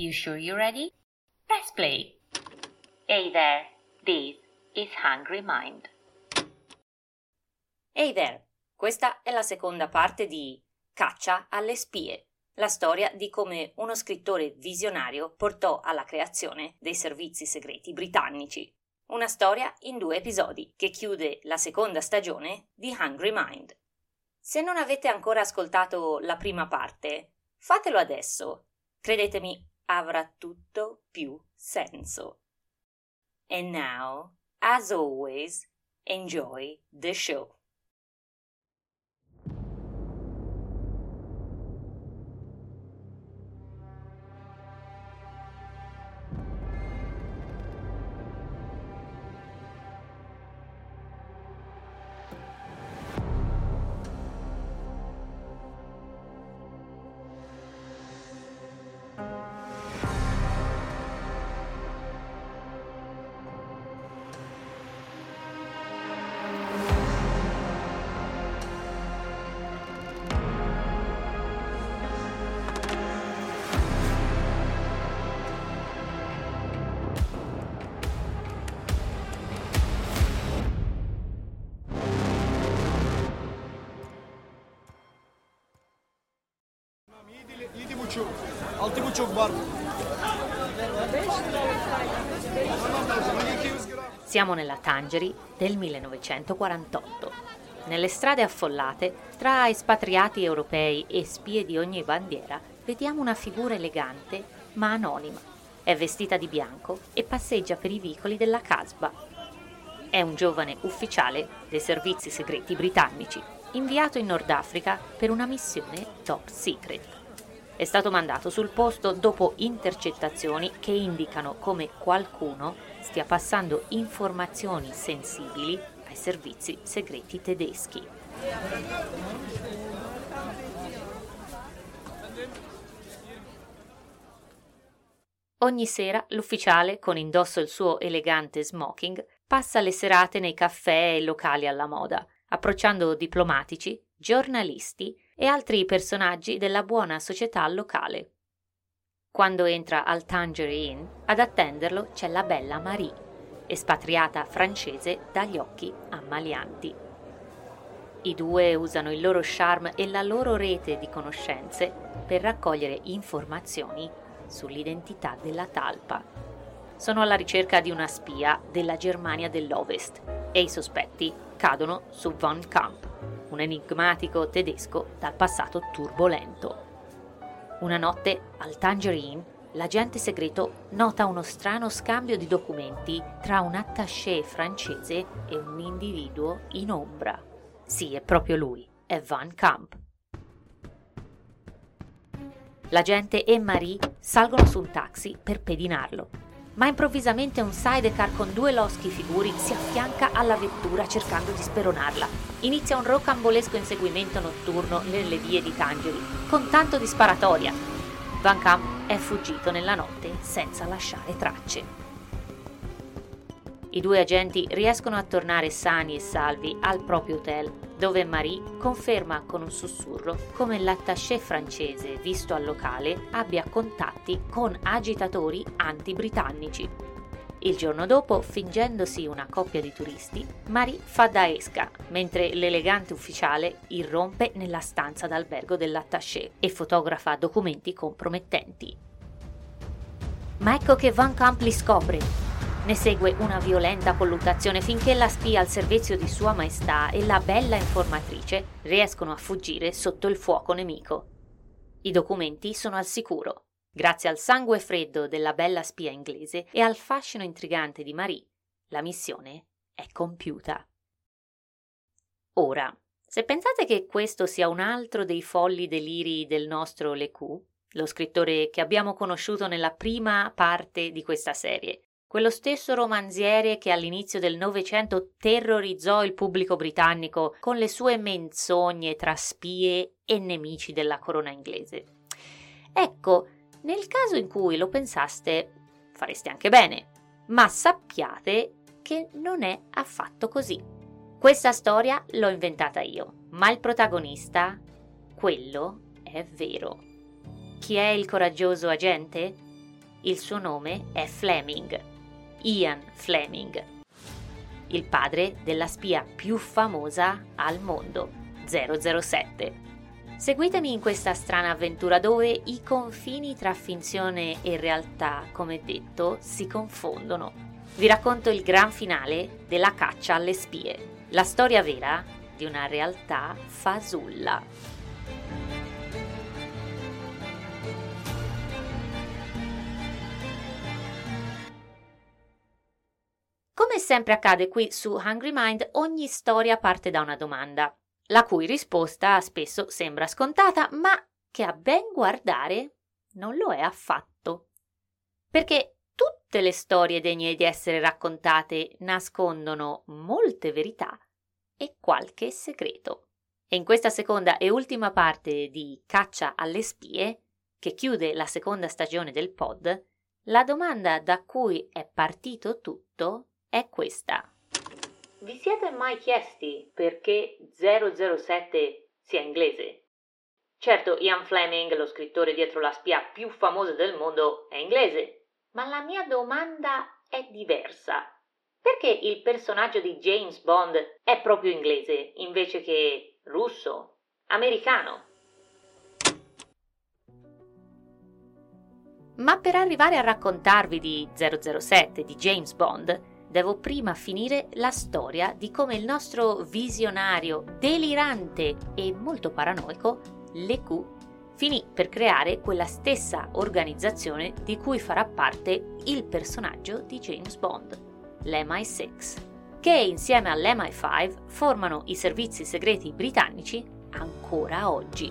You sure you're ready? Press play. Hey there, this is Hungry Mind. Hey there, questa è la seconda parte di Caccia alle spie, la storia di come uno scrittore visionario portò alla creazione dei servizi segreti britannici. Una storia in due episodi che chiude la seconda stagione di Hungry Mind. Se non avete ancora ascoltato la prima parte, fatelo adesso. Credetemi, avrà tutto più senso. And now, as always, enjoy the show. Buçuk var. Siamo nella Tangeri del 1948. Nelle strade affollate, tra espatriati europei e spie di ogni bandiera, vediamo una figura elegante ma anonima. È vestita di bianco e passeggia per i vicoli della Casbah. È un giovane ufficiale dei servizi segreti britannici, inviato in Nord Africa per una missione top secret. È stato mandato sul posto dopo intercettazioni che indicano come qualcuno stia passando informazioni sensibili ai servizi segreti tedeschi. Ogni sera l'ufficiale, con indosso il suo elegante smoking, passa le serate nei caffè e locali alla moda, approcciando diplomatici, giornalisti e altri personaggi della buona società locale. Quando entra al Tangerine Inn, ad attenderlo c'è la bella Marie, espatriata francese dagli occhi ammalianti. I due usano il loro charme e la loro rete di conoscenze per raccogliere informazioni sull'identità della talpa. Sono alla ricerca di una spia della Germania dell'Ovest e i sospetti cadono su Von Kamp, un enigmatico tedesco dal passato turbolento. Una notte al Tangerine l'agente segreto nota uno strano scambio di documenti tra un attaché francese e un individuo in ombra. Sì, è proprio lui, è Van Kamp. L'agente e Marie salgono su un taxi per pedinarlo, ma improvvisamente un sidecar con due loschi figuri si affianca alla vettura cercando di speronarla. Inizia un rocambolesco inseguimento notturno nelle vie di Tangeri, con tanto di sparatoria. Van Kamp è fuggito nella notte senza lasciare tracce. I due agenti riescono a tornare sani e salvi al proprio hotel, dove Marie conferma con un sussurro come l'attaché francese visto al locale abbia contatti con agitatori anti-britannici. Il giorno dopo, fingendosi una coppia di turisti, Marie fa da esca, mentre l'elegante ufficiale irrompe nella stanza d'albergo dell'attaché e fotografa documenti compromettenti. Ma ecco che Van Camp li scopre ne segue una violenta colluttazione finché la spia al servizio di Sua Maestà e la bella informatrice riescono a fuggire sotto il fuoco nemico. I documenti sono al sicuro. Grazie al sangue freddo della bella spia inglese e al fascino intrigante di Marie, la missione è compiuta. Ora, se pensate che questo sia un altro dei folli deliri del nostro Lecoux, lo scrittore che abbiamo conosciuto nella prima parte di questa serie, quello stesso romanziere che all'inizio del Novecento terrorizzò il pubblico britannico con le sue menzogne tra spie e nemici della corona inglese. Ecco, nel caso in cui lo pensaste, fareste anche bene, ma sappiate che non è affatto così. Questa storia l'ho inventata io, ma il protagonista, quello è vero. Chi è il coraggioso agente? Il suo nome è Fleming, Ian Fleming, il padre della spia più famosa al mondo, 007. Seguitemi in questa strana avventura dove i confini tra finzione e realtà, come detto, si confondono. Vi racconto il gran finale della caccia alle spie, la storia vera di una realtà fasulla. Come sempre accade qui su Hungry Mind, ogni storia parte da una domanda la cui risposta spesso sembra scontata, ma che a ben guardare non lo è affatto. Perché tutte le storie degne di essere raccontate nascondono molte verità e qualche segreto. E in questa seconda e ultima parte di Caccia alle spie, che chiude la seconda stagione del pod, la domanda da cui è partito tutto è questa. Vi siete mai chiesti perché 007 sia inglese? Certo, Ian Fleming, lo scrittore dietro la spia più famosa del mondo, è inglese, ma la mia domanda è diversa. Perché il personaggio di James Bond è proprio inglese invece che russo, americano? Ma per arrivare a raccontarvi di 007 di James Bond, devo prima finire la storia di come il nostro visionario delirante e molto paranoico, Lecu, finì per creare quella stessa organizzazione di cui farà parte il personaggio di James Bond, l'MI6, che insieme all'MI5 formano i servizi segreti britannici ancora oggi.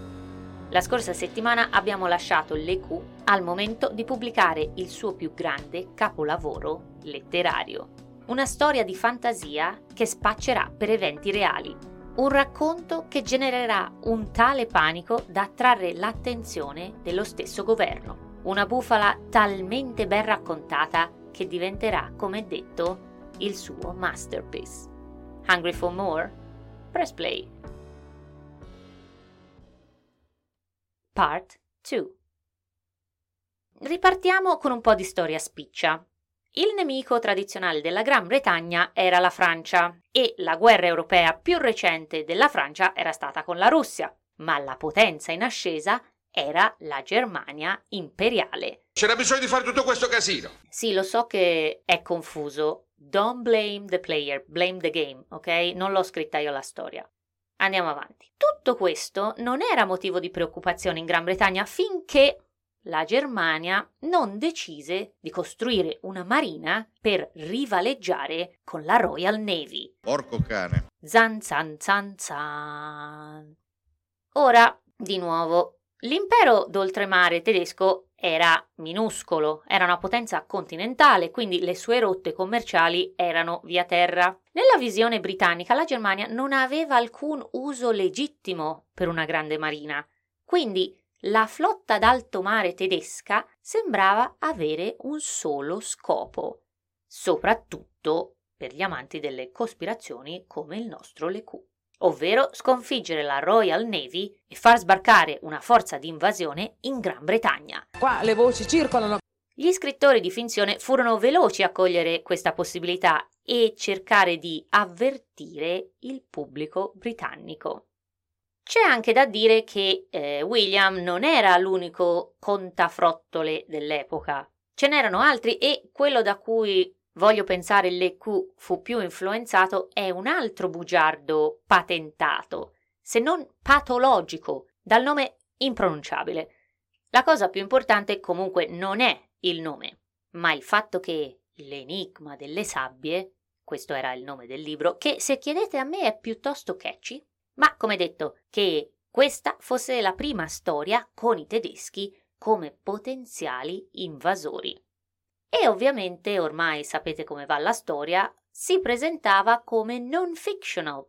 La scorsa settimana abbiamo lasciato Lecu al momento di pubblicare il suo più grande capolavoro letterario una storia di fantasia che spaccerà per eventi reali, un racconto che genererà un tale panico da attrarre l'attenzione dello stesso governo, una bufala talmente ben raccontata che diventerà, come detto, il suo masterpiece. Hungry for more? Press play. Part 2 Ripartiamo con un po' di storia spiccia. Il nemico tradizionale della Gran Bretagna era la Francia e la guerra europea più recente della Francia era stata con la Russia, ma la potenza in ascesa era la Germania imperiale. C'era bisogno di fare tutto questo casino. Sì, lo so che è confuso. Don't blame the player, blame the game, ok? Non l'ho scritta io la storia. Andiamo avanti. Tutto questo non era motivo di preoccupazione in Gran Bretagna finché la Germania non decise di costruire una marina per rivaleggiare con la Royal Navy. Porco cane. Zan zan zan zan. Ora, di nuovo, l'impero d'oltremare tedesco era minuscolo, era una potenza continentale, quindi le sue rotte commerciali erano via terra. Nella visione britannica la Germania non aveva alcun uso legittimo per una grande marina, quindi la flotta d'alto mare tedesca sembrava avere un solo scopo, soprattutto per gli amanti delle cospirazioni come il nostro Lecu, ovvero sconfiggere la Royal Navy e far sbarcare una forza di invasione in Gran Bretagna. Qua le voci circolano. Gli scrittori di finzione furono veloci a cogliere questa possibilità e cercare di avvertire il pubblico britannico. C'è anche da dire che eh, William non era l'unico contafrottole dell'epoca. Ce n'erano altri e quello da cui voglio pensare Lecu fu più influenzato è un altro bugiardo patentato, se non patologico, dal nome impronunciabile. La cosa più importante comunque non è il nome, ma il fatto che l'enigma delle sabbie, questo era il nome del libro, che se chiedete a me è piuttosto catchy, ma come detto che questa fosse la prima storia con i tedeschi come potenziali invasori. E ovviamente, ormai sapete come va la storia, si presentava come non fictional,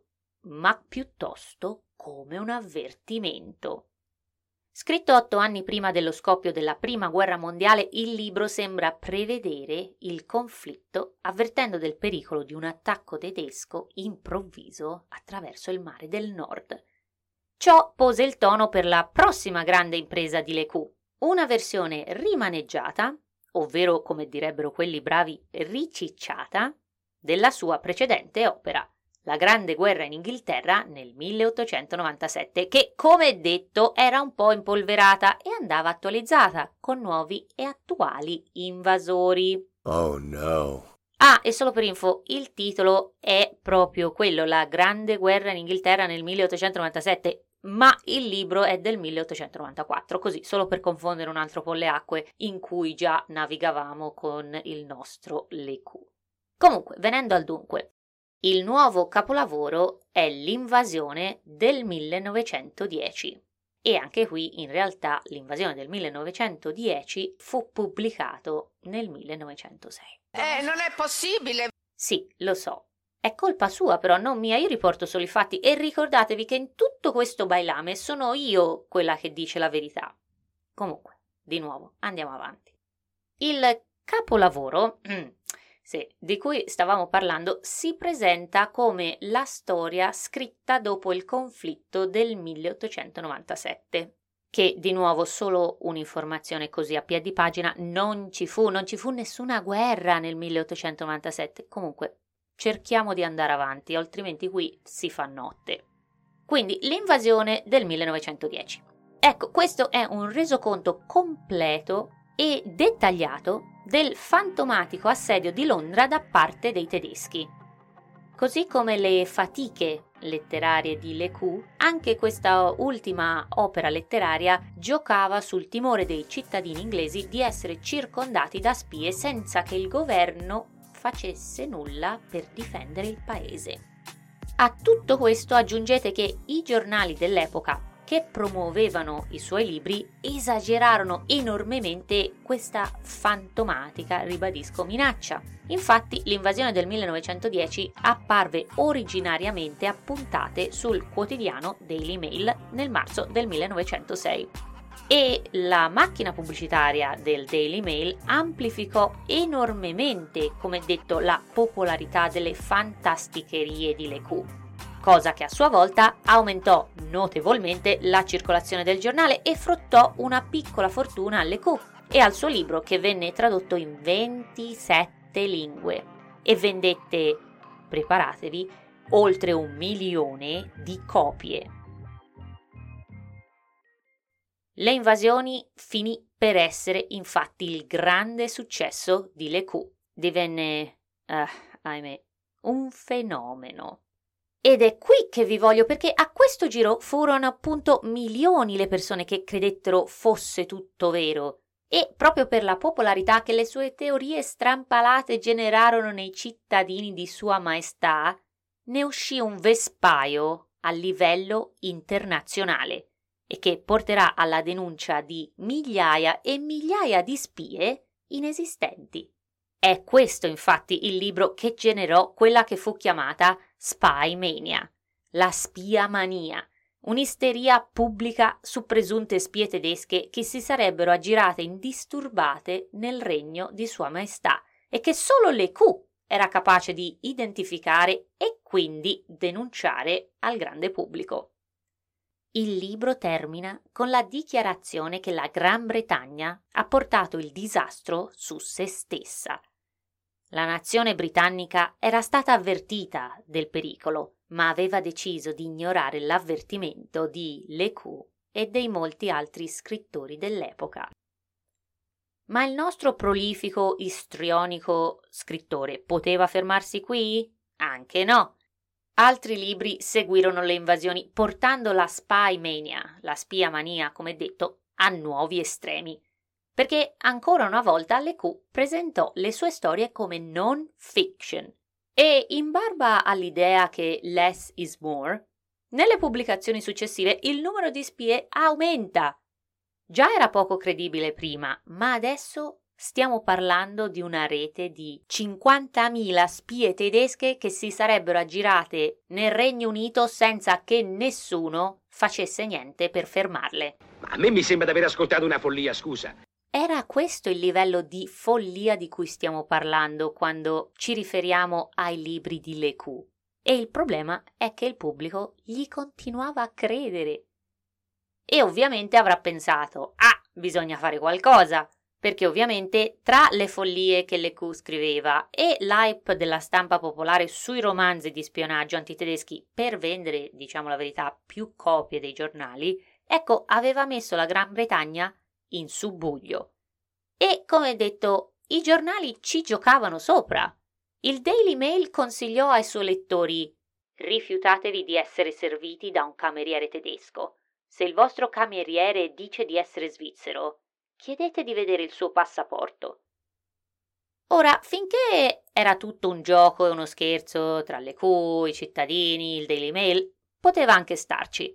ma piuttosto come un avvertimento. Scritto otto anni prima dello scoppio della Prima Guerra Mondiale, il libro sembra prevedere il conflitto, avvertendo del pericolo di un attacco tedesco improvviso attraverso il mare del nord. Ciò pose il tono per la prossima grande impresa di Lecu, una versione rimaneggiata, ovvero come direbbero quelli bravi ricicciata, della sua precedente opera, La Grande Guerra in Inghilterra nel 1897, che come detto era un po' impolverata e andava attualizzata con nuovi e attuali invasori. Oh no. Ah, e solo per info, il titolo è proprio quello, La Grande Guerra in Inghilterra nel 1897, ma il libro è del 1894, così solo per confondere un altro po' le acque in cui già navigavamo con il nostro Lecu. Comunque, venendo al dunque, il nuovo capolavoro è L'invasione del 1910 e anche qui in realtà l'invasione del 1910 fu pubblicato nel 1906. Eh, non è possibile! Sì, lo so. È colpa sua, però, non mia. Io riporto solo i fatti e ricordatevi che in tutto questo bailame sono io quella che dice la verità. Comunque, di nuovo, andiamo avanti. Il capolavoro sì, di cui stavamo parlando si presenta come la storia scritta dopo il conflitto del 1897 che di nuovo solo un'informazione così a piedi pagina non ci fu, non ci fu nessuna guerra nel 1897. Comunque cerchiamo di andare avanti, altrimenti qui si fa notte. Quindi l'invasione del 1910. Ecco, questo è un resoconto completo e dettagliato del fantomatico assedio di Londra da parte dei tedeschi. Così come le fatiche letterarie di Lecu, anche questa ultima opera letteraria giocava sul timore dei cittadini inglesi di essere circondati da spie senza che il governo facesse nulla per difendere il paese. A tutto questo aggiungete che i giornali dell'epoca che promuovevano i suoi libri esagerarono enormemente questa fantomatica, ribadisco, minaccia. Infatti l'invasione del 1910 apparve originariamente a puntate sul quotidiano Daily Mail nel marzo del 1906 e la macchina pubblicitaria del Daily Mail amplificò enormemente, come detto, la popolarità delle fantasticherie di Lecoux cosa che a sua volta aumentò notevolmente la circolazione del giornale e fruttò una piccola fortuna alle Q e al suo libro che venne tradotto in 27 lingue e vendette, preparatevi, oltre un milione di copie. Le invasioni finì per essere infatti il grande successo di Le Q. Divenne, uh, ahimè, un fenomeno. Ed è qui che vi voglio perché a questo giro furono appunto milioni le persone che credettero fosse tutto vero. E proprio per la popolarità che le sue teorie strampalate generarono nei cittadini di Sua Maestà, ne uscì un vespaio a livello internazionale e che porterà alla denuncia di migliaia e migliaia di spie inesistenti. È questo infatti il libro che generò quella che fu chiamata Spy Mania, la spia mania, un'isteria pubblica su presunte spie tedesche che si sarebbero aggirate indisturbate nel regno di Sua Maestà e che solo le Q era capace di identificare e quindi denunciare al grande pubblico. Il libro termina con la dichiarazione che la Gran Bretagna ha portato il disastro su se stessa la nazione britannica era stata avvertita del pericolo, ma aveva deciso di ignorare l'avvertimento di Lecoux e dei molti altri scrittori dell'epoca. Ma il nostro prolifico, istrionico scrittore poteva fermarsi qui? Anche no. Altri libri seguirono le invasioni, portando la spy mania, la spia mania, come detto, a nuovi estremi perché ancora una volta Lecoux presentò le sue storie come non fiction e in barba all'idea che less is more, nelle pubblicazioni successive il numero di spie aumenta. Già era poco credibile prima, ma adesso stiamo parlando di una rete di 50.000 spie tedesche che si sarebbero aggirate nel Regno Unito senza che nessuno facesse niente per fermarle. A me mi sembra di aver ascoltato una follia, scusa. Era questo il livello di follia di cui stiamo parlando quando ci riferiamo ai libri di Lecu. E il problema è che il pubblico gli continuava a credere. E ovviamente avrà pensato, ah, bisogna fare qualcosa. perché ovviamente tra le follie che Lecoux scriveva e l'hype della stampa popolare sui romanzi di spionaggio antitedeschi per vendere, diciamo la verità, più copie dei giornali, ecco, aveva messo la Gran Bretagna in subbuglio. E, come detto, i giornali ci giocavano sopra. Il Daily Mail consigliò ai suoi lettori rifiutatevi di essere serviti da un cameriere tedesco. Se il vostro cameriere dice di essere svizzero, chiedete di vedere il suo passaporto. Ora, finché era tutto un gioco e uno scherzo tra le Q, i cittadini, il Daily Mail, poteva anche starci.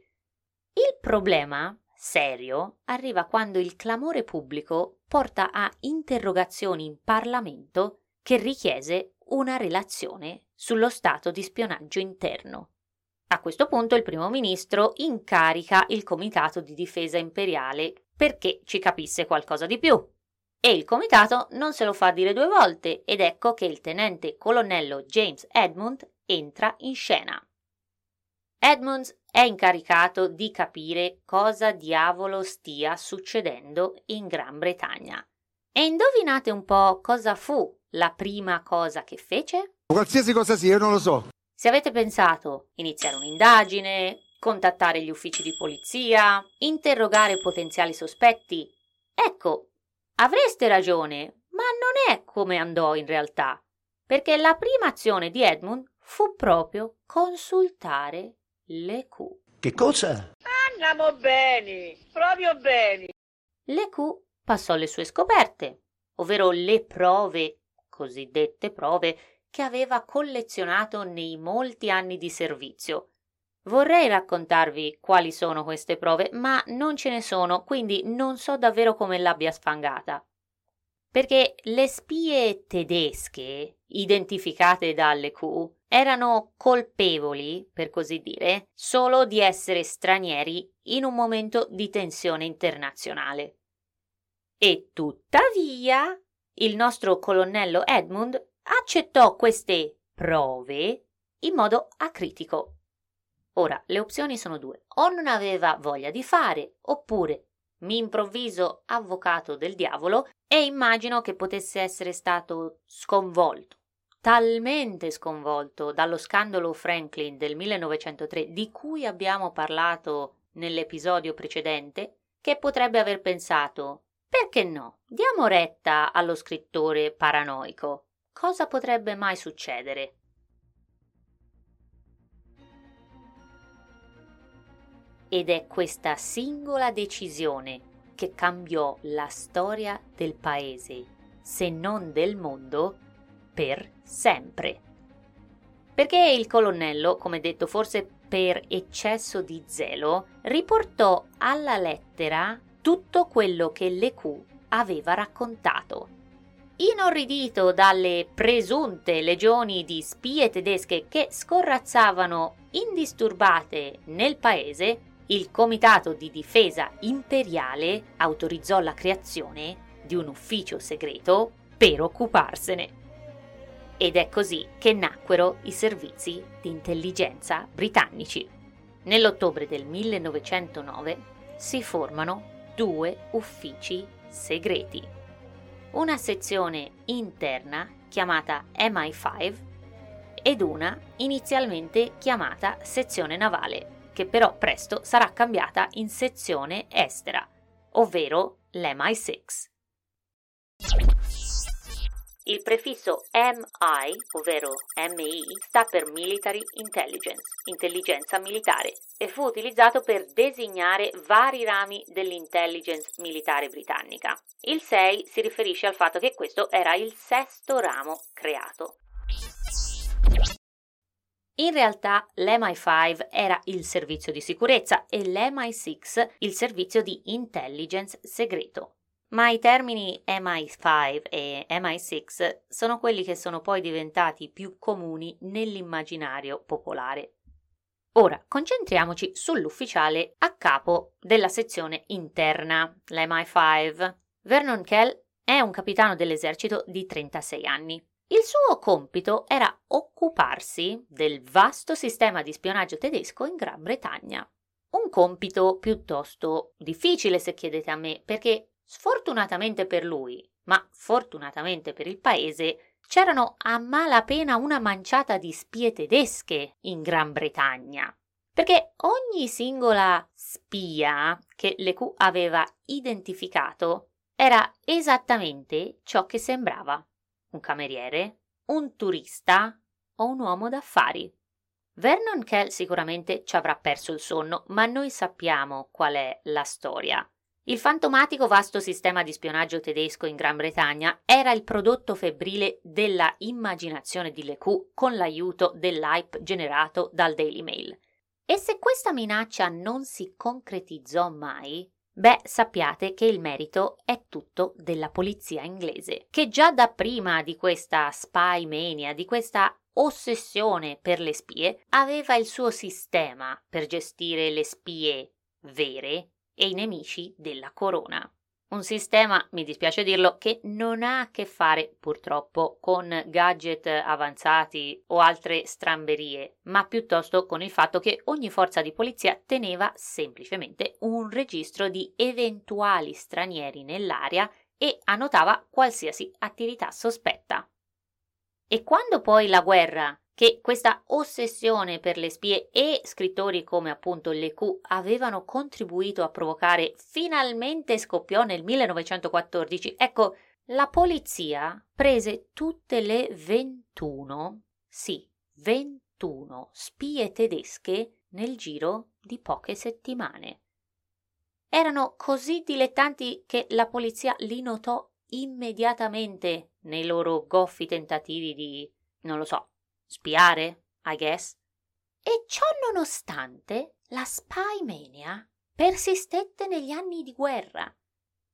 Il problema serio arriva quando il clamore pubblico porta a interrogazioni in Parlamento che richiese una relazione sullo stato di spionaggio interno. A questo punto il primo ministro incarica il Comitato di difesa imperiale perché ci capisse qualcosa di più. E il comitato non se lo fa dire due volte ed ecco che il tenente colonnello James Edmund entra in scena. Edmunds è incaricato di capire cosa diavolo stia succedendo in Gran Bretagna. E indovinate un po' cosa fu la prima cosa che fece? Qualsiasi cosa sia, io non lo so. Se avete pensato iniziare un'indagine, contattare gli uffici di polizia, interrogare potenziali sospetti, ecco, avreste ragione, ma non è come andò in realtà, perché la prima azione di Edmund fu proprio consultare le Q. Che cosa? Andiamo bene, proprio bene. Le Q passò le sue scoperte, ovvero le prove, cosiddette prove, che aveva collezionato nei molti anni di servizio. Vorrei raccontarvi quali sono queste prove, ma non ce ne sono, quindi non so davvero come l'abbia sfangata. Perché le spie tedesche, identificate dalle Q, erano colpevoli, per così dire, solo di essere stranieri in un momento di tensione internazionale. E tuttavia il nostro colonnello Edmund accettò queste prove in modo acritico. Ora, le opzioni sono due. O non aveva voglia di fare, oppure mi improvviso avvocato del diavolo e immagino che potesse essere stato sconvolto, talmente sconvolto dallo scandalo Franklin del 1903 di cui abbiamo parlato nell'episodio precedente, che potrebbe aver pensato perché no? Diamo retta allo scrittore paranoico. Cosa potrebbe mai succedere? Ed è questa singola decisione che cambiò la storia del paese, se non del mondo, per sempre. Perché il colonnello, come detto forse per eccesso di zelo, riportò alla lettera tutto quello che Lecu aveva raccontato. Inorridito dalle presunte legioni di spie tedesche che scorrazzavano indisturbate nel paese, il Comitato di difesa imperiale autorizzò la creazione di un ufficio segreto per occuparsene. Ed è così che nacquero i servizi di intelligenza britannici. Nell'ottobre del 1909 si formano due uffici segreti. Una sezione interna chiamata MI5 ed una inizialmente chiamata sezione navale, che però presto sarà cambiata in sezione estera, ovvero l'MI6. Il prefisso MI, ovvero MI, sta per Military Intelligence, intelligenza militare, e fu utilizzato per designare vari rami dell'intelligence militare britannica. Il 6 si riferisce al fatto che questo era il sesto ramo creato. In realtà l'MI5 era il servizio di sicurezza e l'MI6 il servizio di intelligence segreto. Ma i termini MI5 e MI6 sono quelli che sono poi diventati più comuni nell'immaginario popolare. Ora concentriamoci sull'ufficiale a capo della sezione interna, l'MI5. Vernon Kell è un capitano dell'esercito di 36 anni. Il suo compito era occuparsi del vasto sistema di spionaggio tedesco in Gran Bretagna. Un compito piuttosto difficile se chiedete a me, perché Sfortunatamente per lui, ma fortunatamente per il paese, c'erano a malapena una manciata di spie tedesche in Gran Bretagna. Perché ogni singola spia che l'EQ aveva identificato era esattamente ciò che sembrava un cameriere, un turista o un uomo d'affari. Vernon Kell sicuramente ci avrà perso il sonno, ma noi sappiamo qual è la storia. Il fantomatico vasto sistema di spionaggio tedesco in Gran Bretagna era il prodotto febbrile della immaginazione di Lecoup con l'aiuto dell'hype generato dal Daily Mail. E se questa minaccia non si concretizzò mai, beh, sappiate che il merito è tutto della polizia inglese, che già da prima di questa spy mania, di questa ossessione per le spie, aveva il suo sistema per gestire le spie vere e i nemici della corona. Un sistema, mi dispiace dirlo, che non ha a che fare purtroppo con gadget avanzati o altre stramberie, ma piuttosto con il fatto che ogni forza di polizia teneva semplicemente un registro di eventuali stranieri nell'area e annotava qualsiasi attività sospetta. E quando poi la guerra che questa ossessione per le spie e scrittori come appunto Lecu avevano contribuito a provocare finalmente scoppiò nel 1914. Ecco, la polizia prese tutte le 21, sì, 21 spie tedesche nel giro di poche settimane. Erano così dilettanti che la polizia li notò immediatamente nei loro goffi tentativi di, non lo so, Spiare, I guess. E ciò nonostante, la spy mania persistette negli anni di guerra.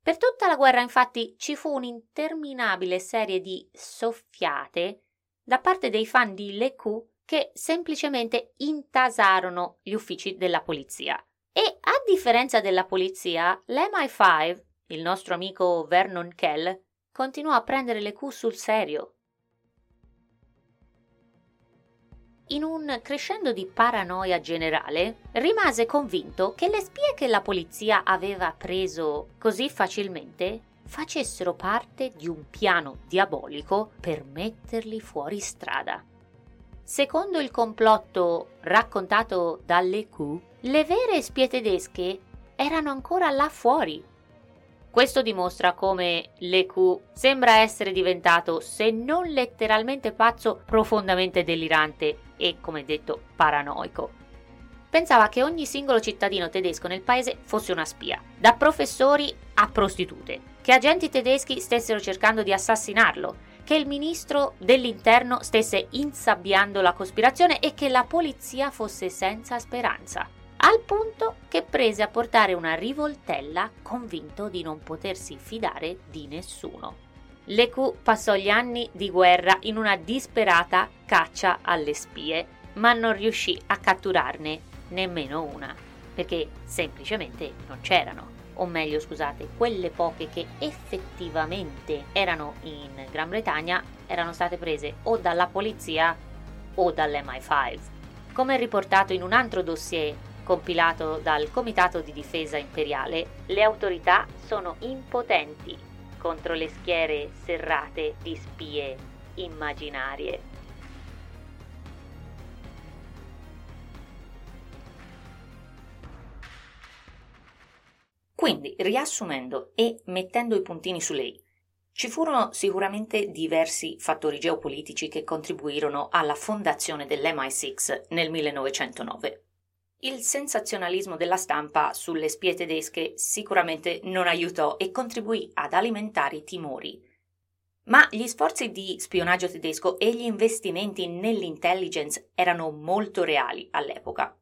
Per tutta la guerra, infatti, ci fu un'interminabile serie di soffiate da parte dei fan di Lecu che semplicemente intasarono gli uffici della polizia. E a differenza della polizia, l'MI5, il nostro amico Vernon Kell, continuò a prendere Lecu sul serio in un crescendo di paranoia generale, rimase convinto che le spie che la polizia aveva preso così facilmente facessero parte di un piano diabolico per metterli fuori strada. Secondo il complotto raccontato dalle Q, le vere spie tedesche erano ancora là fuori. Questo dimostra come l'EQ sembra essere diventato, se non letteralmente pazzo, profondamente delirante e, come detto, paranoico. Pensava che ogni singolo cittadino tedesco nel paese fosse una spia, da professori a prostitute, che agenti tedeschi stessero cercando di assassinarlo, che il ministro dell'interno stesse insabbiando la cospirazione e che la polizia fosse senza speranza, al punto che prese a portare una rivoltella convinto di non potersi fidare di nessuno. Lecu passò gli anni di guerra in una disperata caccia alle spie, ma non riuscì a catturarne nemmeno una, perché semplicemente non c'erano. O meglio, scusate, quelle poche che effettivamente erano in Gran Bretagna erano state prese o dalla polizia o dall'MI5. Come riportato in un altro dossier compilato dal Comitato di Difesa Imperiale, le autorità sono impotenti contro le schiere serrate di spie immaginarie. Quindi, riassumendo e mettendo i puntini su lei, ci furono sicuramente diversi fattori geopolitici che contribuirono alla fondazione dell'MI6 nel 1909. Il sensazionalismo della stampa sulle spie tedesche sicuramente non aiutò e contribuì ad alimentare i timori. Ma gli sforzi di spionaggio tedesco e gli investimenti nell'intelligence erano molto reali all'epoca.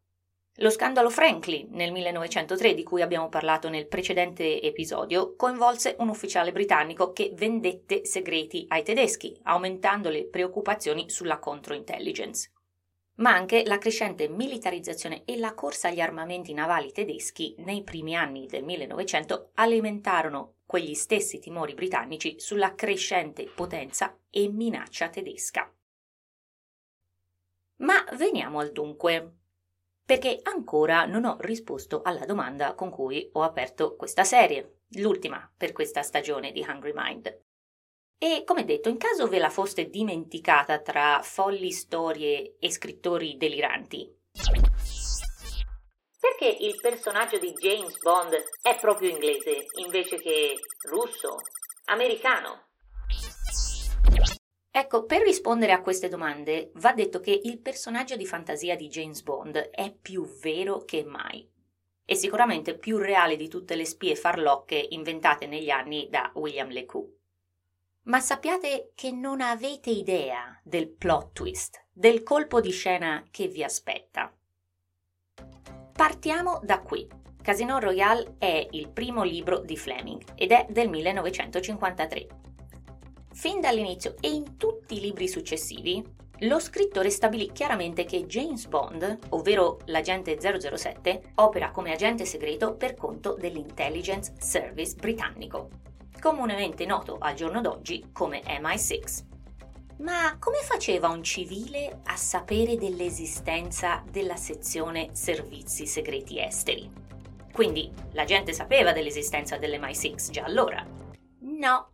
Lo scandalo Franklin nel 1903, di cui abbiamo parlato nel precedente episodio, coinvolse un ufficiale britannico che vendette segreti ai tedeschi, aumentando le preoccupazioni sulla controintelligence ma anche la crescente militarizzazione e la corsa agli armamenti navali tedeschi nei primi anni del 1900 alimentarono quegli stessi timori britannici sulla crescente potenza e minaccia tedesca. Ma veniamo al dunque, perché ancora non ho risposto alla domanda con cui ho aperto questa serie. l'ultima per questa stagione di Hungry Mind. E come detto, in caso ve la foste dimenticata tra folli storie e scrittori deliranti, perché il personaggio di James Bond è proprio inglese invece che russo, americano? Ecco, per rispondere a queste domande va detto che il personaggio di fantasia di James Bond è più vero che mai e sicuramente più reale di tutte le spie farlocche inventate negli anni da William LeCoux. Ma sappiate che non avete idea del plot twist, del colpo di scena che vi aspetta. Partiamo da qui. Casino Royale è il primo libro di Fleming ed è del 1953. Fin dall'inizio e in tutti i libri successivi, lo scrittore stabilì chiaramente che James Bond, ovvero l'agente 007, opera come agente segreto per conto dell'Intelligence Service britannico, comunemente noto al giorno d'oggi come MI6. Ma come faceva un civile a sapere dell'esistenza della sezione servizi segreti esteri? Quindi la gente sapeva dell'esistenza dell'MI6 già allora? No.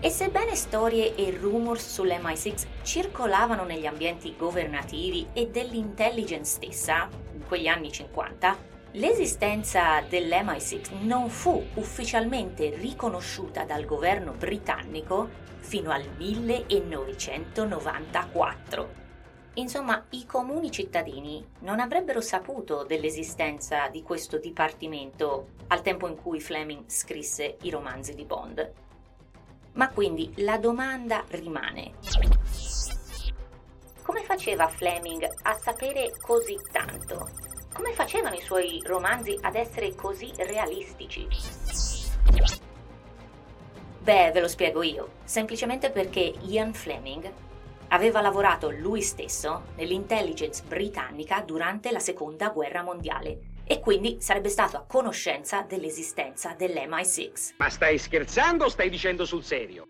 E sebbene storie e rumors sull'MI6 circolavano negli ambienti governativi e dell'intelligence stessa, in quegli anni 50, l'esistenza dell'MI6 non fu ufficialmente riconosciuta dal governo britannico fino al 1994. Insomma, i comuni cittadini non avrebbero saputo dell'esistenza di questo dipartimento al tempo in cui Fleming scrisse i romanzi di Bond. Ma quindi la domanda rimane. Come faceva Fleming a sapere così tanto? Come facevano i suoi romanzi ad essere così realistici? Beh, ve lo spiego io, semplicemente perché Ian Fleming aveva lavorato lui stesso nell'intelligence britannica durante la seconda guerra mondiale e quindi sarebbe stato a conoscenza dell'esistenza dell'MI6. Ma stai scherzando o stai dicendo sul serio?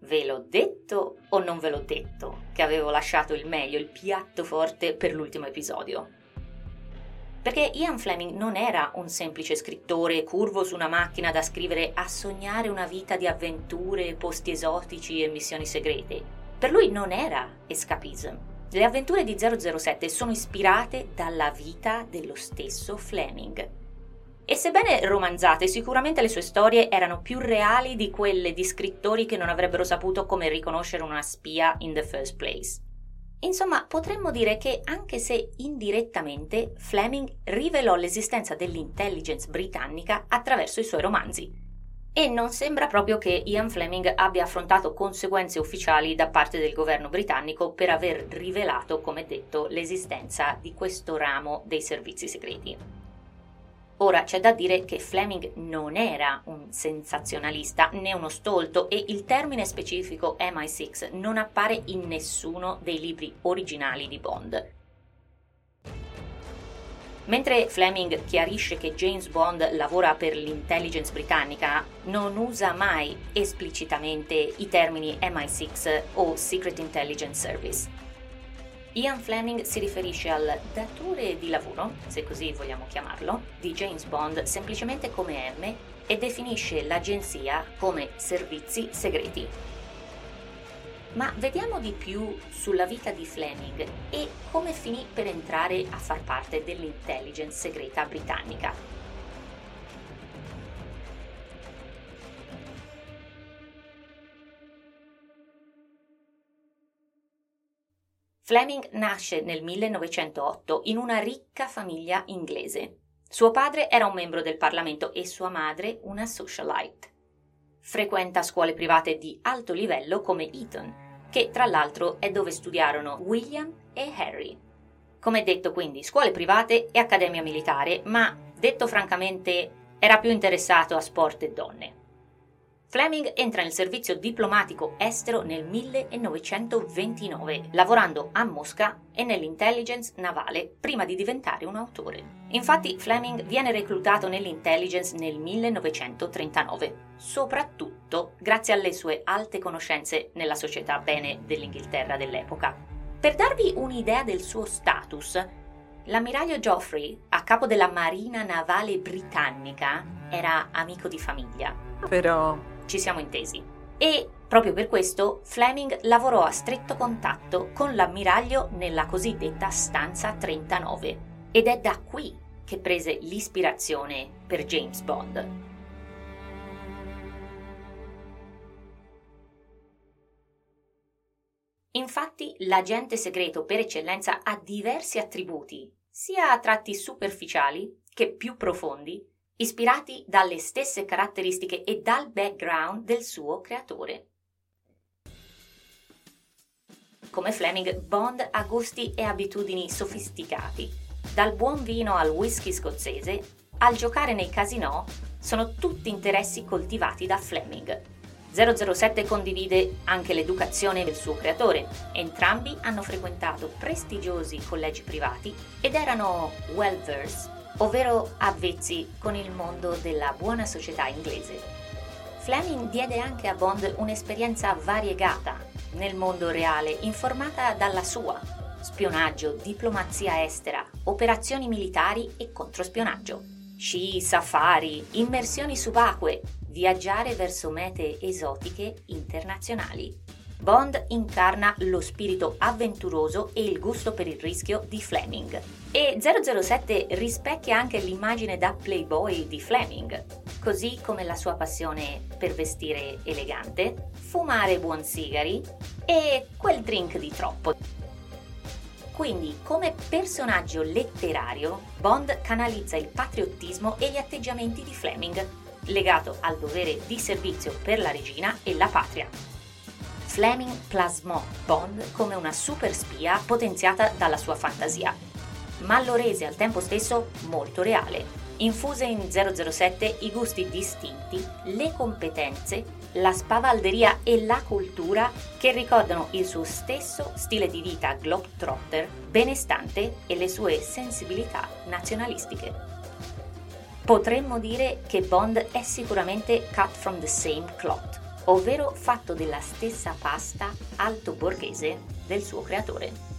Ve l'ho detto o non ve l'ho detto che avevo lasciato il meglio, il piatto forte per l'ultimo episodio? Perché Ian Fleming non era un semplice scrittore curvo su una macchina da scrivere a sognare una vita di avventure, posti esotici e missioni segrete. Per lui non era escapism. Le avventure di 007 sono ispirate dalla vita dello stesso Fleming. E sebbene romanzate, sicuramente le sue storie erano più reali di quelle di scrittori che non avrebbero saputo come riconoscere una spia in the first place. Insomma, potremmo dire che anche se indirettamente Fleming rivelò l'esistenza dell'intelligence britannica attraverso i suoi romanzi. E non sembra proprio che Ian Fleming abbia affrontato conseguenze ufficiali da parte del governo britannico per aver rivelato, come detto, l'esistenza di questo ramo dei servizi segreti. Ora c'è da dire che Fleming non era un sensazionalista né uno stolto e il termine specifico MI6 non appare in nessuno dei libri originali di Bond. Mentre Fleming chiarisce che James Bond lavora per l'intelligence britannica, non usa mai esplicitamente i termini MI6 o Secret Intelligence Service. Ian Fleming si riferisce al datore di lavoro, se così vogliamo chiamarlo, di James Bond semplicemente come M e definisce l'agenzia come servizi segreti. Ma vediamo di più sulla vita di Fleming e come finì per entrare a far parte dell'intelligence segreta britannica. Fleming nasce nel 1908 in una ricca famiglia inglese. Suo padre era un membro del Parlamento e sua madre una socialite. Frequenta scuole private di alto livello come Eton, che tra l'altro è dove studiarono William e Harry. Come detto quindi, scuole private e accademia militare, ma detto francamente era più interessato a sport e donne. Fleming entra nel servizio diplomatico estero nel 1929, lavorando a Mosca e nell'intelligence navale prima di diventare un autore. Infatti Fleming viene reclutato nell'intelligence nel 1939, soprattutto grazie alle sue alte conoscenze nella società bene dell'Inghilterra dell'epoca. Per darvi un'idea del suo status, l'ammiraglio Geoffrey, a capo della Marina Navale Britannica, era amico di famiglia Però Ci siamo intesi. E proprio per questo Fleming lavorò a stretto contatto con l'ammiraglio nella cosiddetta stanza 39 ed è da qui che prese l'ispirazione per James Bond. Infatti, l'agente segreto per eccellenza ha diversi attributi, sia a tratti superficiali che più profondi, ispirati dalle stesse caratteristiche e dal background del suo creatore. Come Fleming, Bond ha gusti e abitudini sofisticati. Dal buon vino al whisky scozzese, al giocare nei casinò, sono tutti interessi coltivati da Fleming. 007 condivide anche l'educazione del suo creatore. Entrambi hanno frequentato prestigiosi collegi privati ed erano well-versed, ovvero avvezzi con il mondo della buona società inglese. Fleming diede anche a Bond un'esperienza variegata nel mondo reale, informata dalla sua. Spionaggio, diplomazia estera, operazioni militari e controspionaggio. Sci, safari, immersioni subacquee, viaggiare verso mete esotiche internazionali. Bond incarna lo spirito avventuroso e il gusto per il rischio di Fleming. E 007 rispecchia anche l'immagine da playboy di Fleming, così come la sua passione per vestire elegante, fumare buon sigari e quel drink di troppo. Quindi, come personaggio letterario, Bond canalizza il patriottismo e gli atteggiamenti di Fleming, legato al dovere di servizio per la regina e la patria. Fleming plasmò Bond come una super spia potenziata dalla sua fantasia, ma lo rese al tempo stesso molto reale. Infuse in 007 i gusti distinti, le competenze, la spavalderia e la cultura che ricordano il suo stesso stile di vita globetrotter, benestante e le sue sensibilità nazionalistiche. Potremmo dire che Bond è sicuramente cut from the same cloth, ovvero fatto della stessa pasta alto borghese del suo creatore.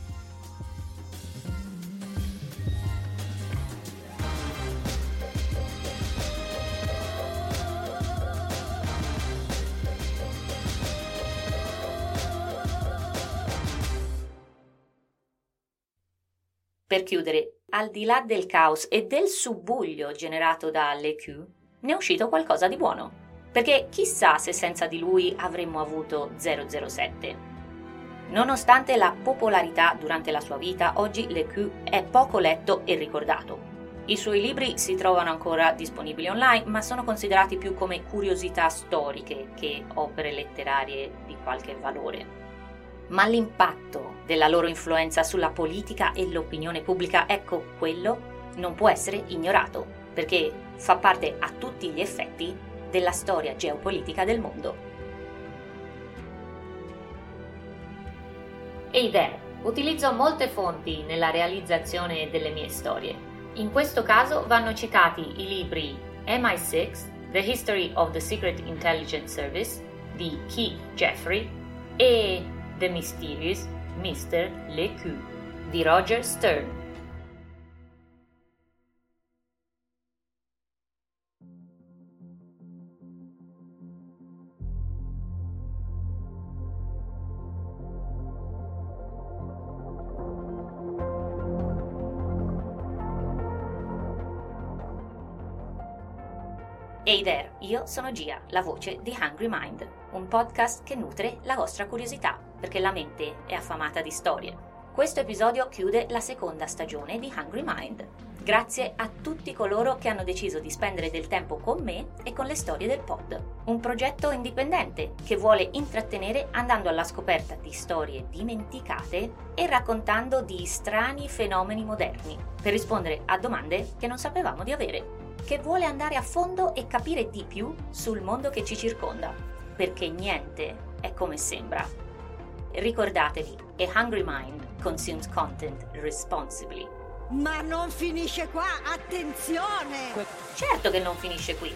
Per chiudere, al di là del caos e del subbuglio generato da LQ, ne è uscito qualcosa di buono. Perché chissà se senza di lui avremmo avuto 007. Nonostante la popolarità durante la sua vita, oggi LQ è poco letto e ricordato. I suoi libri si trovano ancora disponibili online, ma sono considerati più come curiosità storiche che opere letterarie di qualche valore ma l'impatto della loro influenza sulla politica e l'opinione pubblica, ecco, quello non può essere ignorato, perché fa parte a tutti gli effetti della storia geopolitica del mondo. Ehi there, utilizzo molte fonti nella realizzazione delle mie storie. In questo caso vanno citati i libri MI6, The History of the Secret Intelligence Service di Keith Jeffrey e The Mysterious Mr. Le Coup di Roger Stern. Hey there, io sono Gia, la voce di Hungry Mind, un podcast che nutre la vostra curiosità, perché la mente è affamata di storie. Questo episodio chiude la seconda stagione di Hungry Mind. Grazie a tutti coloro che hanno deciso di spendere del tempo con me e con le storie del pod. Un progetto indipendente che vuole intrattenere andando alla scoperta di storie dimenticate e raccontando di strani fenomeni moderni, per rispondere a domande che non sapevamo di avere che vuole andare a fondo e capire di più sul mondo che ci circonda, perché niente è come sembra. Ricordatevi, a hungry mind consumes content responsibly. Ma non finisce qua, attenzione! Certo che non finisce qui.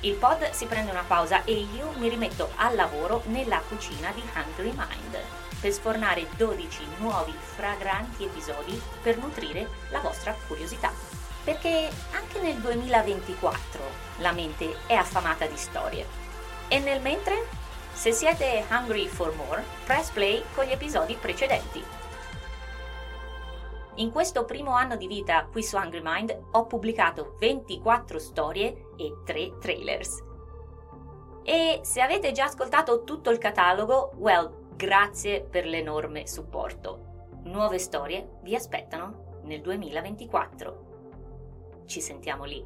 Il pod si prende una pausa e io mi rimetto al lavoro nella cucina di Hungry Mind per sfornare 12 nuovi fragranti episodi per nutrire la vostra curiosità perché anche nel 2024 la mente è affamata di storie. E nel mentre, se siete hungry for more, press play con gli episodi precedenti. In questo primo anno di vita qui su Hungry Mind ho pubblicato 24 storie e 3 trailers. E se avete già ascoltato tutto il catalogo, well, grazie per l'enorme supporto. Nuove storie vi aspettano nel 2024. Ci sentiamo lì.